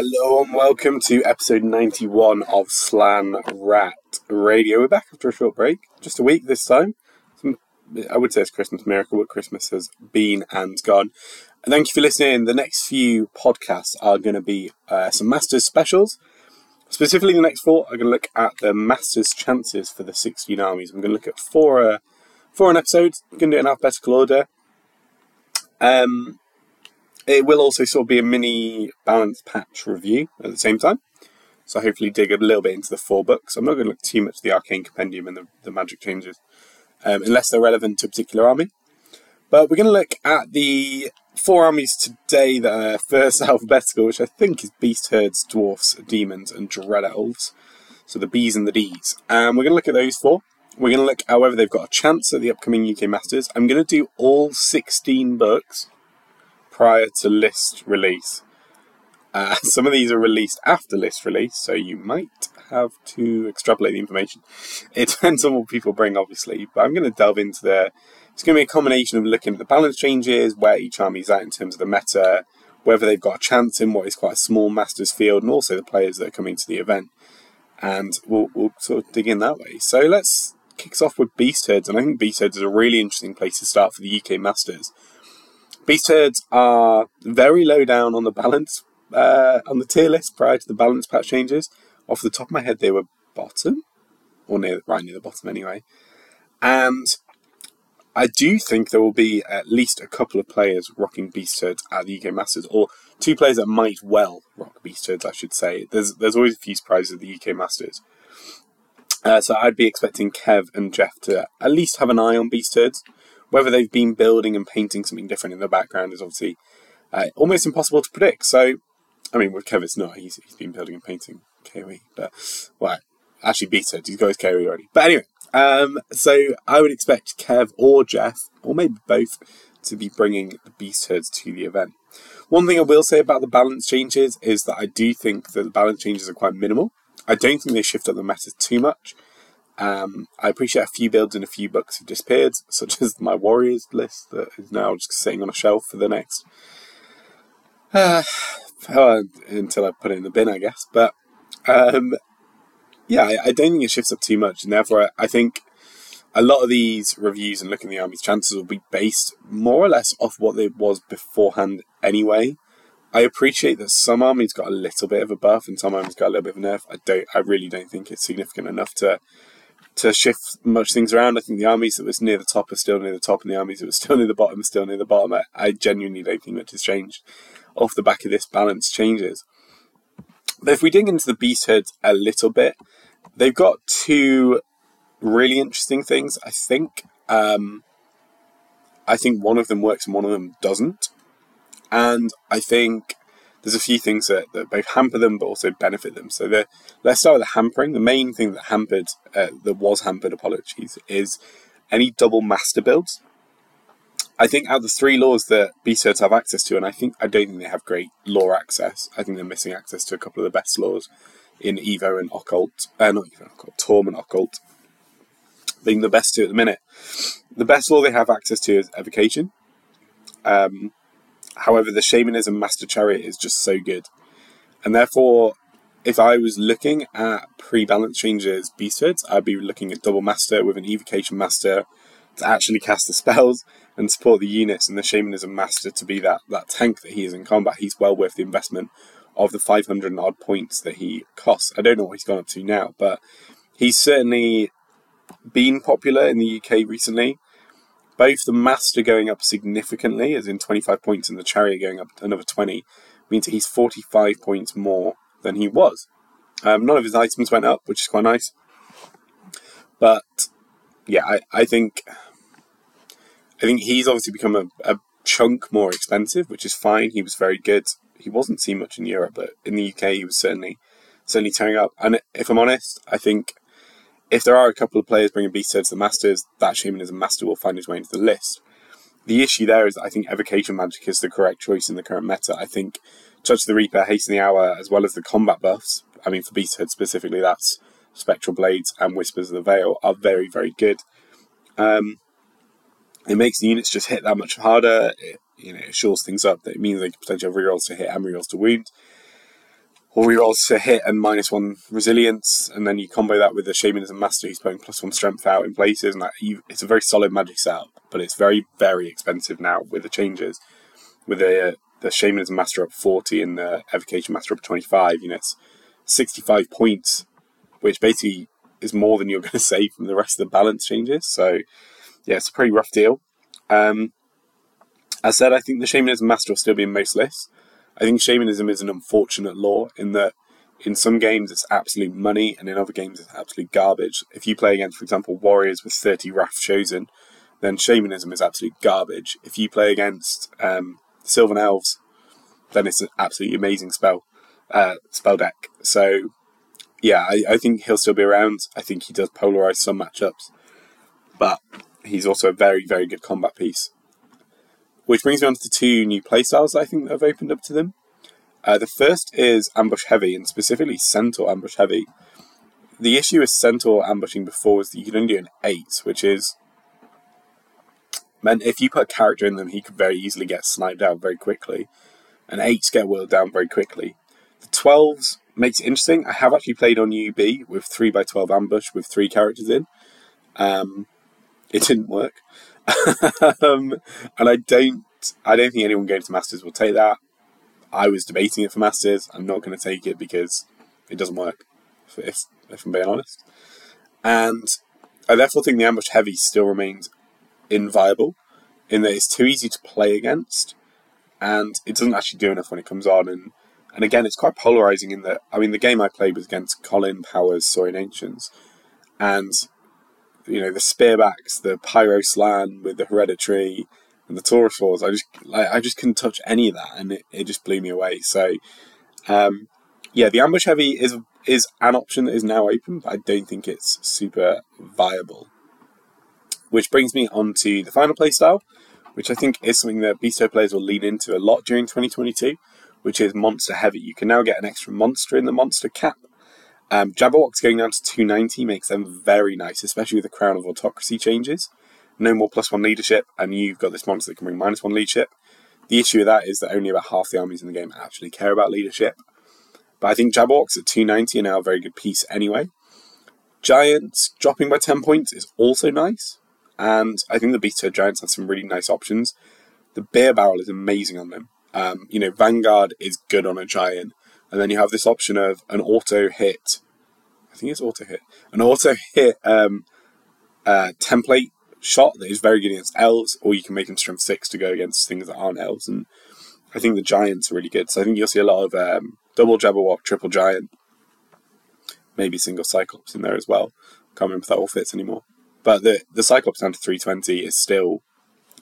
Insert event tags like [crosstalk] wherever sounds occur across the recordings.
Hello and welcome to episode 91 of Slan Rat Radio. We're back after a short break, just a week this time. I would say it's Christmas miracle, but Christmas has been and gone. And thank you for listening. The next few podcasts are going to be uh, some Masters specials. Specifically, the next four are going to look at the Masters chances for the 16 armies. I'm going to look at four, uh, four an episode. Going to do it in alphabetical order. Um, it will also sort of be a mini balance patch review at the same time. So hopefully dig a little bit into the four books. I'm not going to look too much at the Arcane Compendium and the, the magic changes, um, unless they're relevant to a particular army. But we're going to look at the four armies today that are [laughs] first alphabetical, which I think is Beast Herds, Dwarfs, Demons, and Dread Elves. So the B's and the D's. And we're going to look at those four. We're going to look however, they've got a chance at the upcoming UK Masters. I'm going to do all 16 books prior to list release. Uh, [laughs] some of these are released after list release, so you might have to extrapolate the information. It [laughs] depends on what people bring, obviously, but I'm going to delve into the. It's going to be a combination of looking at the balance changes, where each army is at in terms of the meta, whether they've got a chance in what is quite a small Masters field, and also the players that are coming to the event. And we'll, we'll sort of dig in that way. So let's kick off with Beast Herds, and I think Beast Herds is a really interesting place to start for the UK Masters Beast herds are very low down on the balance uh, on the tier list prior to the balance patch changes. Off the top of my head, they were bottom or near right near the bottom anyway. And I do think there will be at least a couple of players rocking Beast Herds at the UK Masters, or two players that might well rock Beast Herds, I should say. There's there's always a few surprises at the UK Masters. Uh, so I'd be expecting Kev and Jeff to at least have an eye on Beast Herds. Whether they've been building and painting something different in the background is obviously uh, almost impossible to predict. So, I mean, with Kev, it's not. He's, he's been building and painting KOE, but, well, actually, Beta, he's got his KOE already. But anyway, um, so I would expect Kev or Jeff, or maybe both, to be bringing the Beast Herds to the event. One thing I will say about the balance changes is that I do think that the balance changes are quite minimal. I don't think they shift up the meta too much. Um, I appreciate a few builds and a few books have disappeared, [laughs] such as my Warriors list that is now just sitting on a shelf for the next. [sighs] Uh, until I put it in the bin, I guess. But um, yeah, I, I, don't think it shifts up too much, and therefore I, I think a lot of these reviews and looking at the army's chances will be based more or less off what it was beforehand anyway. I appreciate that some armies got a little bit of a buff and some armies got a little bit of a nerf. I don't I really don't think it's significant enough to to shift much things around. I think the armies that was near the top are still near the top, and the armies that were still [laughs] near the bottom are still near the bottom. I, I genuinely don't think much has changed off the back of this balance changes. But if we dig into the beast herds a little bit, they've got two really interesting things. I think. Um, I think one of them works and one of them doesn't, and I think there's a few things that, that both hamper them but also benefit them. So the, let's start with the hampering. The main thing that hampered, uh, that was hampered, apologies, is any double master builds. I think out of the three lores that Herds have access to, and I think I don't think they have great lore access. I think they're missing access to a couple of the best lores in Evo and Occult, uh, not Evo, Occult, Thaum and Occult. Being the best two at the minute. The best lore they have access to is Evocation. Um, However, the Shamanism Master Chariot is just so good. And therefore, if I was looking at pre balance changes beast I'd be looking at Double Master with an Evocation Master to actually cast the spells and support the units, and the Shamanism Master to be that, that tank that he is in combat. He's well worth the investment of the 500 odd points that he costs. I don't know what he's gone up to now, but he's certainly been popular in the UK recently both the Master going up significantly, as in 25 points, and the Chariot going up another 20, means that he's 45 points more than he was. Um, none of his items went up, which is quite nice. But yeah, I, I think I think he's obviously become a, a chunk more expensive, which is fine. He was very good. He wasn't seen much in Europe, but in the UK he was certainly certainly tearing up. And if I'm honest, I think if there are a couple of players bringing Beast to the Masters, that Shamanism Master will find his way into the list. The issue there is that I think Evocation Magic is the correct choice in the current meta. I think Touch the Reaper, Hasten the Hour, as well as the combat buffs, I mean, for Beast Head specifically, that's Spectral Blades and Whispers of the Veil, are very, very good. Um, it makes the units just hit that much harder. It, you know, it shores things up. That it means they can potentially have rerolls to hit and rerolls to wound. Or rerolls to hit and minus one resilience, and then you combo that with the Shamanism Master who's putting plus one strength out in places, and that you, it's a very solid magic setup, but it's very, very expensive now with the changes. With the, the Shamanism Master up 40 and the Evocation Master up 25, you know, it's 65 points, which basically is more than you're [laughs] going to save from the rest of the balance changes. So, yeah, it's a pretty rough deal. Um, as said, I think the Shamanism Master will still be in most lists. I think Shamanism is an unfortunate lore in that in some games it's absolute money and in other games it's absolute garbage. If you play against, for example, Warriors with 30 Wrath Chosen, then Shamanism is absolute garbage. If you play against um, Sylvan Elves, then it's an absolutely amazing spell uh, spell deck. So, yeah, I, I think he'll still be around. I think he does polarize some matchups, but he's also a very, very good combat piece. Which brings me on to the two new playstyles I think that have opened up to them. Uh, the first is Ambush Heavy, and specifically Centaur Ambush Heavy. The issue with Centaur ambushing before was that you could only do an 8, which is. meant if you put a character in them, he could very easily get sniped out very quickly. And 8s get whirled down very quickly. The 12s makes it interesting. I have actually played on UB with 3x12 ambush with three characters in. Um, it didn't work. [laughs] um, and I don't, I don't think anyone going to Masters will take that. I was debating it for Masters. I'm not going to take it because it doesn't work, if, if I'm being honest. And I therefore think the ambush heavy still remains inviable in that it's too easy to play against and it doesn't actually do enough when it comes on. And, and again, it's quite polarizing in that, I mean, the game I played was against Colin Powers, Saurian Ancients, and you know the spearbacks, the pyro slan with the hereditary and the Taurosaurs. I just like I just couldn't touch any of that, and it, it just blew me away. So, um, yeah, the ambush heavy is is an option that is now open, but I don't think it's super viable. Which brings me on to the final playstyle, which I think is something that Beasto players will lean into a lot during 2022, which is monster heavy. You can now get an extra monster in the monster cap, um, Jabberwocks going down to 290 makes them very nice, especially with the Crown of Autocracy changes. No more plus one leadership, and you've got this monster that can bring minus one leadership. The issue with that is that only about half the armies in the game actually care about leadership. But I think Jabberwocks at 290 are now a very good piece anyway. Giants dropping by 10 points is also nice, and I think the Beast Giants have some really nice options. The Beer Barrel is amazing on them. Um, you know, Vanguard is good on a Giant and then you have this option of an auto hit. I think it's auto hit. An auto hit um, uh, template shot that is very good against elves, or you can make them strength six to go against things that aren't elves. And I think the giants are really good. So I think you'll see a lot of um, double Jabberwock, triple giant, maybe single cyclops in there as well. Can't remember if that all fits anymore. But the the cyclops down to 320 is still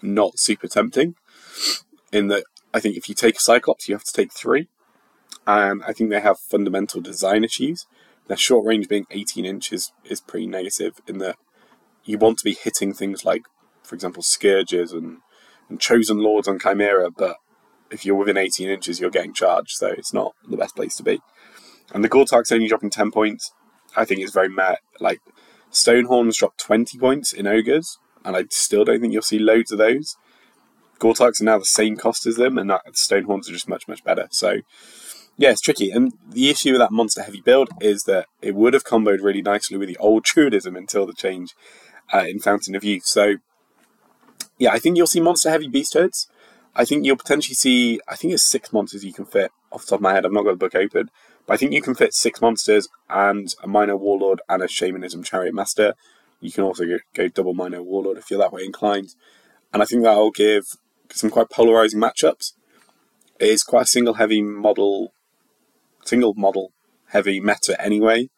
not super tempting. In that I think if you take a cyclops, you have to take three and I think they have fundamental design issues. Their short range being 18 inches is pretty negative in that you want to be hitting things like, for example, Scourges and, and Chosen Lords on Chimera, but if you're within 18 inches, you're getting charged, so it's not the best place to be. And the Gortach's only dropping 10 points, I think is very met. Like, Stonehorns dropped 20 points in Ogres, and I still don't think you'll see loads of those. Gortachs are now the same cost as them, and Stonehorns are just much, much better. So, yeah, it's tricky. And the issue with that monster heavy build is that it would have comboed really nicely with the old Druidism until the change uh, in Fountain of Youth. So, yeah, I think you'll see monster heavy beast. I think you'll potentially see, I think it's six monsters you can fit off the top of my head. I've not got the book open. But I think you can fit six monsters and a minor warlord and a shamanism chariot master. You can also go, go double minor warlord if you're that way inclined. And I think that'll give some quite polarizing matchups. It is quite a single heavy model single model heavy meta anyway.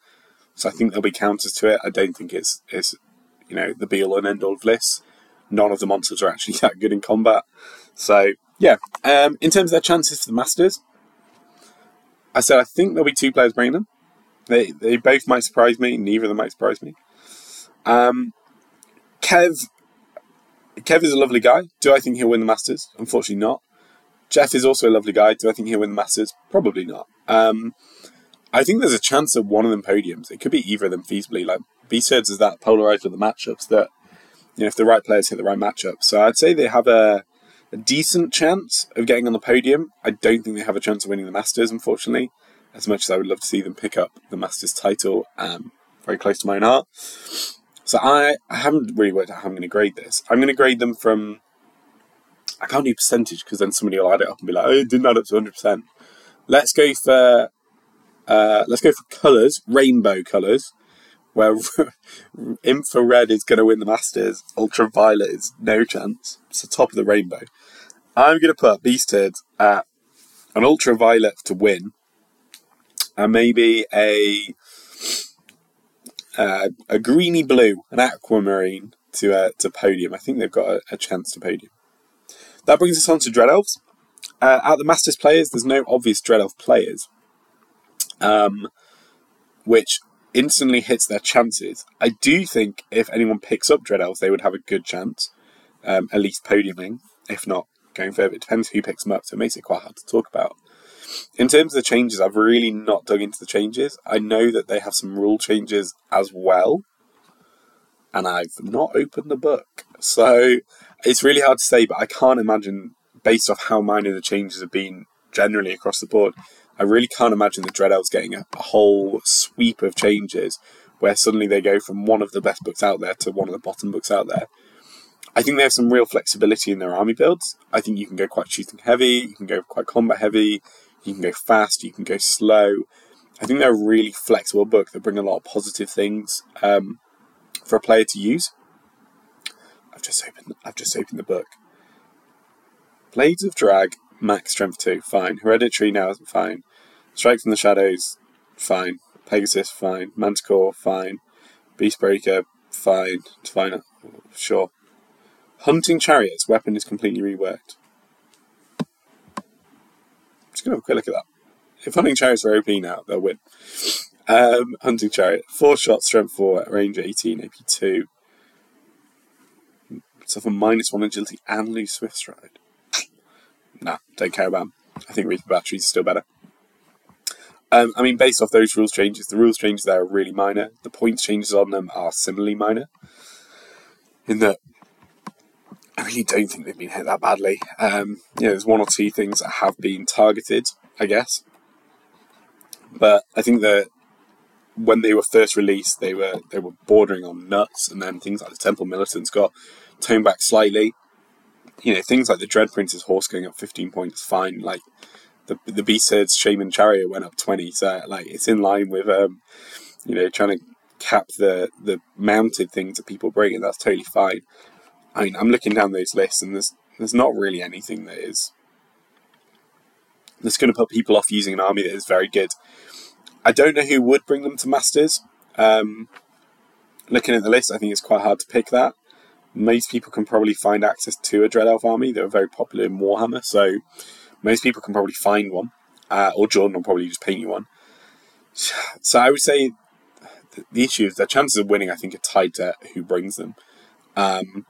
So I think there'll be counters to it. I don't think it's it's you know the be all and end all of this. None of the monsters are actually [laughs] that good in combat. So yeah, um, in terms of their chances for the Masters, I said I think there'll be two players bringing them. They they both might surprise me. Neither of them might surprise me. Um, Kev, Kev is a lovely guy. Do I think he'll win the Masters? Unfortunately, not. Jeff is also a lovely guy. Do I think he'll win the Masters? Probably not. Um, I think there's a chance of one of them podiums. It could be either of them feasibly. Like Beast Herds is that polarized with the matchups that you know if the right players hit the right matchup. So I'd say they have a, a decent chance of getting on the podium. I don't think they have a chance of winning the Masters, unfortunately. as much as I would love to see them pick up the Masters title, um, very close to my own heart. So I, I haven't really worked out how I'm going to grade this. I'm going to grade them from. I can't do percentage because then somebody will add it up and be like, "Oh, it didn't add up to 100." percent Let's go for. Uh, let's go for colours, rainbow colours, where [laughs] infrared is going to win the Masters, ultraviolet is no chance. It's the top of the rainbow. I'm going to put Beast Head at an ultraviolet to win, and maybe a uh, a greeny blue, an aquamarine to uh, to podium. I think they've got a, a, chance to podium. That brings us on to Dread Elves. Uh, out the Masters players, there's no obvious Dread Elf players, um, which instantly hits their chances. I do think if anyone picks up Dread Elves, they would have a good chance, um, at least podiuming, if not going further. It depends who picks them up, so it makes it quite hard to talk about. In terms of the changes, I've really not dug into the changes. I know that they have some rule changes as well, and I've not opened the book. So it's really hard to say, but I can't imagine, based off how minor the changes have been generally across the board, I really can't imagine the Dread Elves getting a, a whole sweep of changes where suddenly they go from one of the best books out there to one of the bottom books out there. I think they have some real flexibility in their army builds. I think you can go quite shooting heavy, you can go quite combat heavy, you can go fast, you can go slow. I think they're a really flexible book that bring a lot of positive things um, for a player to use. I've just opened. I've just opened the book. Blades of Drag, max strength two, fine. Hereditary now, fine. Strike from the Shadows, fine. Pegasus, fine. Manticore, fine. Beastbreaker, fine. Fine, sure. Hunting Chariots, weapon is completely reworked. Just gonna have a quick look at that. If hunting chariots are OP now, they'll win. Um, hunting chariot, four shots, strength four, range eighteen, AP two. Suffer minus one agility and lose swift stride. Nah, don't care about them. I think Reaper batteries are still better. Um, I mean, based off those rules changes, the rules changes there are really minor. The points changes on them are similarly minor. In that I really don't think they've been hit that badly. Um, you know, there's one or two things that have been targeted, I guess. But I think that when they were first released, they were they were bordering on nuts, and then things like the Temple Militants got toned back slightly. You know, things like the Dread Prince's horse going up 15 points, fine. Like the the Beast Herd's Shaman Chariot went up 20, so like it's in line with um, you know trying to cap the the mounted things that people bring, and that's totally fine. I mean, I'm looking down those lists, and there's there's not really anything that is that's going to put people off using an army that is very good. I don't know who would bring them to Masters. Um, looking at the list, I think it's quite hard to pick that. Most people can probably find access to a Dread Elf army. They're very popular in Warhammer, so most people can probably find one, uh, or Jordan will probably just paint you one. So I would say the issue is their chances of winning, I think, are tied to who brings them. Um,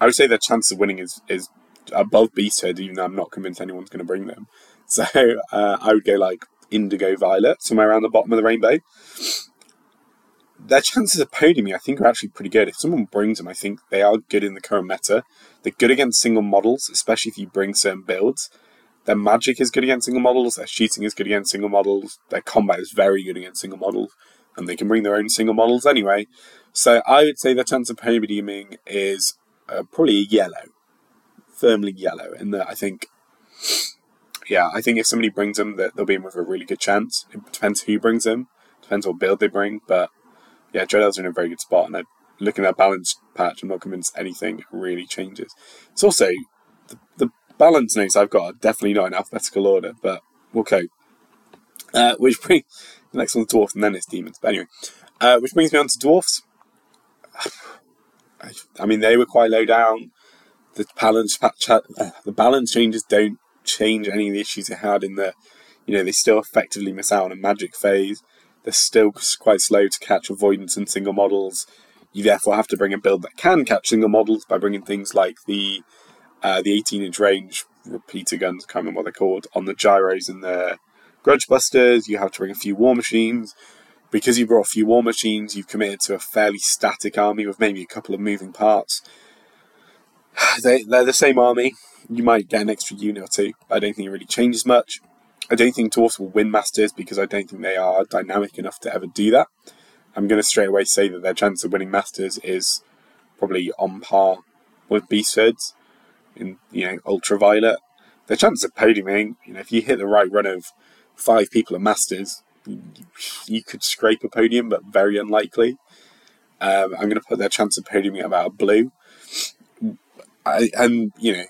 I would say their chance of winning is is above Beasthead, even though I'm not convinced anyone's going to bring them. [laughs] So uh, I would go like Indigo Violet, somewhere around the bottom of the rainbow. Their chances of podiuming, I think, are actually pretty good. If someone brings them, I think they are good in the current meta. They're good against single models, especially if you bring certain builds. Their magic is good against single models. Their shooting is good against single models. Their combat is very good against single models, and they can bring their own single models anyway. So I would say their chance of podiuming is uh, probably yellow, firmly yellow. And that I think, yeah, I think if somebody brings them, that they'll be in with a really good chance. It depends who brings them, depends what build they bring. But yeah, Dread Elves are in a very good spot, and I, looking at that balance patch, I'm not convinced anything really changes. It's also the, the balance notes I've got are definitely not in alphabetical order, but okay. Uh, which [laughs] brings the next one's dwarfs and then it's demons. But anyway, uh, which brings me on to dwarfs. [sighs] I mean, they were quite low down. The balance uh, the balance changes don't change any of the issues they had in that, you know, they still effectively miss out on a magic phase. They're still quite slow to catch avoidance and single models. You therefore have to bring a build that can catch single models by bringing things like the uh, the 18 inch range repeater guns, can't remember what they're called, on the gyros and the grudge busters. You have to bring a few war machines because you brought a few war machines, you've committed to a fairly static army with maybe a couple of moving parts. [sighs] They, they're the same army. You might get an extra unit or two, I don't think it really changes much. I don't think Dwarfs will win Masters because I don't think they are dynamic enough to ever do that. I'm going to straight away say that their chance of winning Masters is probably on par with Beastfords in you know Ultraviolet. Their chance of podiuming, you know, if you hit the right run of five people at Masters, you, could scrape a podium, but very unlikely. Um, I'm going to put their chance of podiuming at about blue. I, and you know,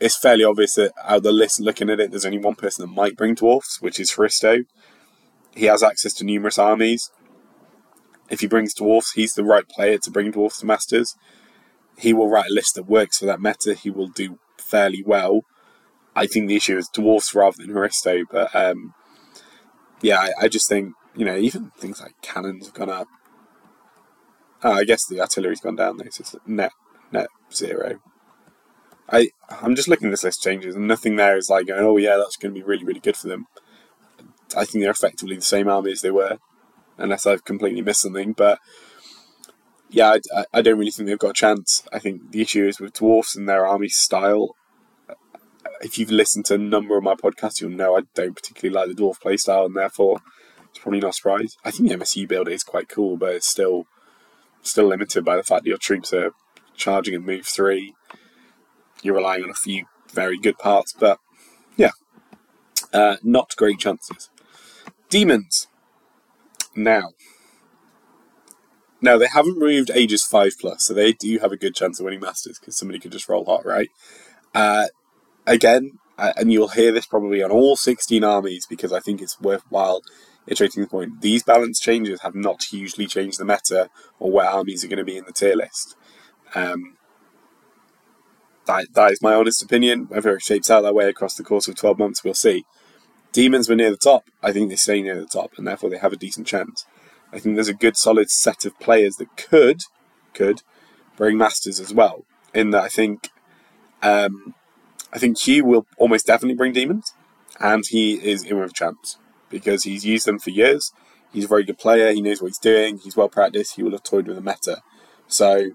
it's fairly obvious that out of the list, looking at it, there's only one person that might bring dwarfs, which is Hristo. He has access to numerous armies. If he brings dwarfs, he's the right player to bring dwarfs to Masters. He will write a list that works for that meta. He will do fairly well. I think the issue is dwarfs rather than Hristo, but um, yeah, I, I, just think you know even things like cannons have gone up. Uh, I guess the artillery's gone down though, so it's net net zero. I I'm just looking at this list changes, and nothing there is like going, oh yeah, that's going to be really really good for them. I think they're effectively the same army as they were, unless I've completely missed something. But yeah, I, I don't really think they've got a chance. I think the issue is with dwarfs and their army style. If you've listened to a number of my podcasts, you'll know I don't particularly like the dwarf playstyle, and therefore it's probably not a surprise. I think the MSU build is quite cool, but it's still still limited by the fact that your troops are charging and move three you're relying on a few very good parts, but yeah, uh, not great chances. Demons. Now, now they haven't removed aegis five plus, so they do have a good chance of winning Masters because somebody could just roll hot, right? Uh, again, uh, and you'll hear this probably on all 16 armies because I think it's worthwhile iterating the point. These balance changes have not hugely changed the meta or where armies are going to be in the tier list. Um, that, that is my honest opinion. Whether it shapes out that way across the course of 12 months, we'll see. Demons were near the top. I think they stay near the top, and therefore they have a decent chance. I think there's a good solid set of players that could, could bring Masters as well. In that I think, um, I think Hugh will almost definitely bring Demons, and he is in with a chance because he's used them for years. He's a very good player. He knows what he's doing. He's well practiced. He will have toyed with the meta. So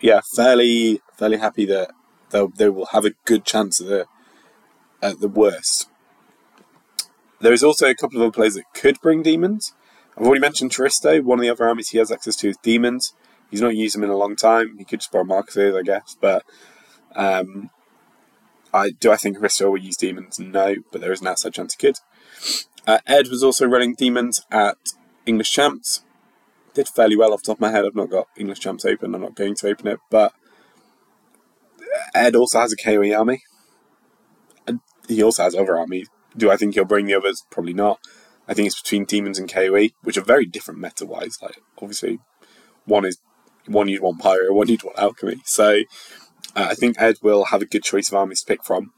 yeah, fairly fairly happy that they'll, they will have a good chance at the at the worst. There is also a couple of other players that could bring demons. I've already mentioned Hristo. One of the other armies he has access to is demons. He's not used them in a long time. He could just borrow Marcus's, I guess. But um, I do I think Hristo will use demons? No, but there is an outside chance he could. Uh, Ed was also running demons at English Champs did fairly well off the top of my head. I've not got English Champs open. I'm not going to open it. But Ed also has a KOE army. And he also has other armies. Do I think he'll bring the others? Probably not. I think it's between Demons and KOE, which are very different meta wise. Like, obviously, one is one you'd want Pyro, one you'd want Alchemy. So uh, I think Ed will have a good choice of armies to pick from.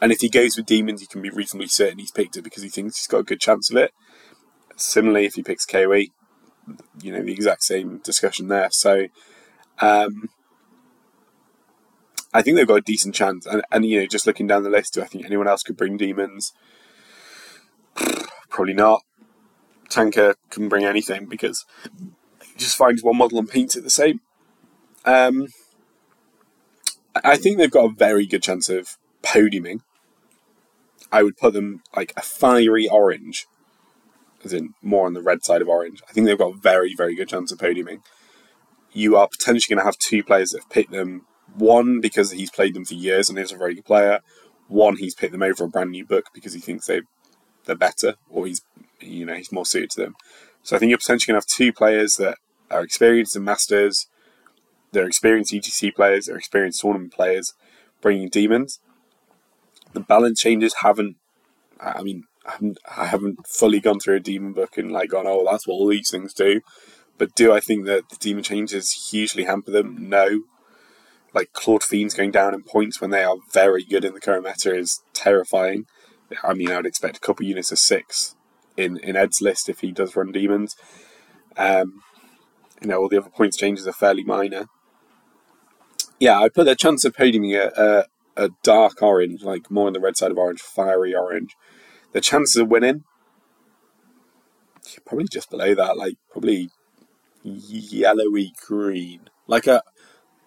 And if he goes with Demons, he can be reasonably certain he's picked it because he thinks he's got a good chance of it. Similarly, if he picks KOE, you know the exact same discussion there. So um, I think they've got a decent chance. And, and you know, just looking down the list, do I think anyone else could bring demons? [sighs] Probably not. Tanker can bring anything because he just finds one model and paints it the same. Um, I think they've got a very good chance of podiuming. I would put them like a fiery orange as in more on the red side of orange. I think they've got a very, very good chance of podiuming. You are potentially going to have two players that have picked them. One because he's played them for years and is a very good player. One he's picked them over a brand new book because he thinks they they're better or he's you know he's more suited to them. So I think you're potentially going to have two players that are experienced in masters. They're experienced ETC players. They're experienced tournament players, bringing demons. The balance changes haven't. I mean, I haven't, I haven't fully gone through a demon book and like gone, oh, that's what all these things do. But do I think that the demon changes hugely hamper them? No. Like Clawed Fiends going down in points when they are very good in the current meta is terrifying. I mean, I would expect a couple units of six in, in Ed's list if he does run demons. Um, you know, all the other points changes are fairly minor. Yeah, I put their chance of podiuming a, a, a dark orange, like more on the red side of orange, fiery orange the chances of winning, probably just below that, like probably yellowy green, like a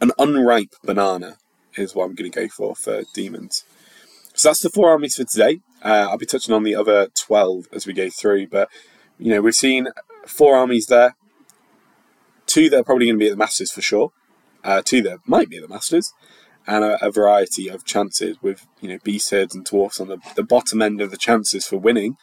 an unripe banana is what I'm going to go for for demons. So that's the four armies for today. Uh, I'll be touching on the other 12 as we go through, but you know, we've seen four armies there. Two that are probably going to be at the Masters for sure. Uh, two that might be at the Masters, and a, a variety of chances with you know beast and dwarfs on the, the bottom end of the chances for winning.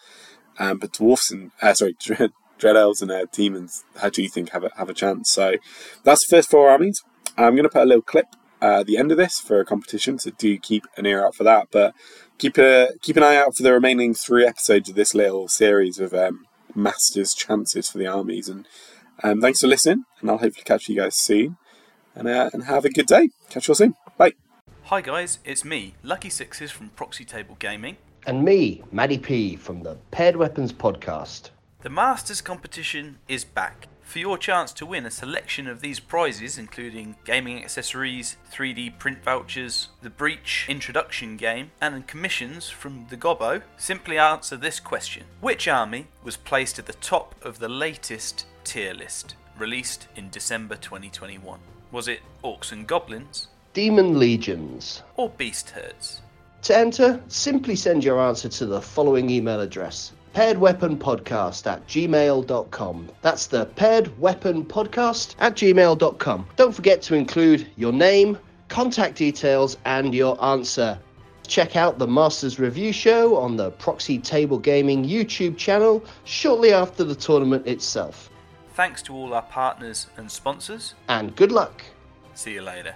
Um, but dwarfs and uh, sorry, dread, [laughs] dread elves and uh, demons, how do you think have a, have a chance? So that's the first four armies. I'm going to put a little clip uh, at the end of this for a competition, so do keep an ear out for that. But keep a keep an eye out for the remaining three episodes of this little series of um, Masters chances for the armies. And um, thanks for listening, and I'll hopefully catch you guys soon. And, uh, and have a good day. Catch you all soon. Bye. Hi guys, it's me, Lucky Sixes from Proxy Table Gaming. And me, Maddie P from the Paired Weapons Podcast. The Masters competition is back. For your chance to win a selection of these prizes, including gaming accessories, 3D print vouchers, the Breach introduction game, and commissions from the Gobbo, simply answer this question Which army was placed at the top of the latest tier list, released in December 2021? Was it Orcs and Goblins Demon Legions. or Beast Herds? To enter, simply send your answer to the following email address pairedweaponpodcast at gmail.com. That's the paired weapon podcast at gmail.com. Don't forget to include your name, contact details, and your answer. Check out the Masters Review Show on the Proxy Table Gaming YouTube channel shortly after the tournament itself. Thanks to all our partners and sponsors. And good luck! See you later.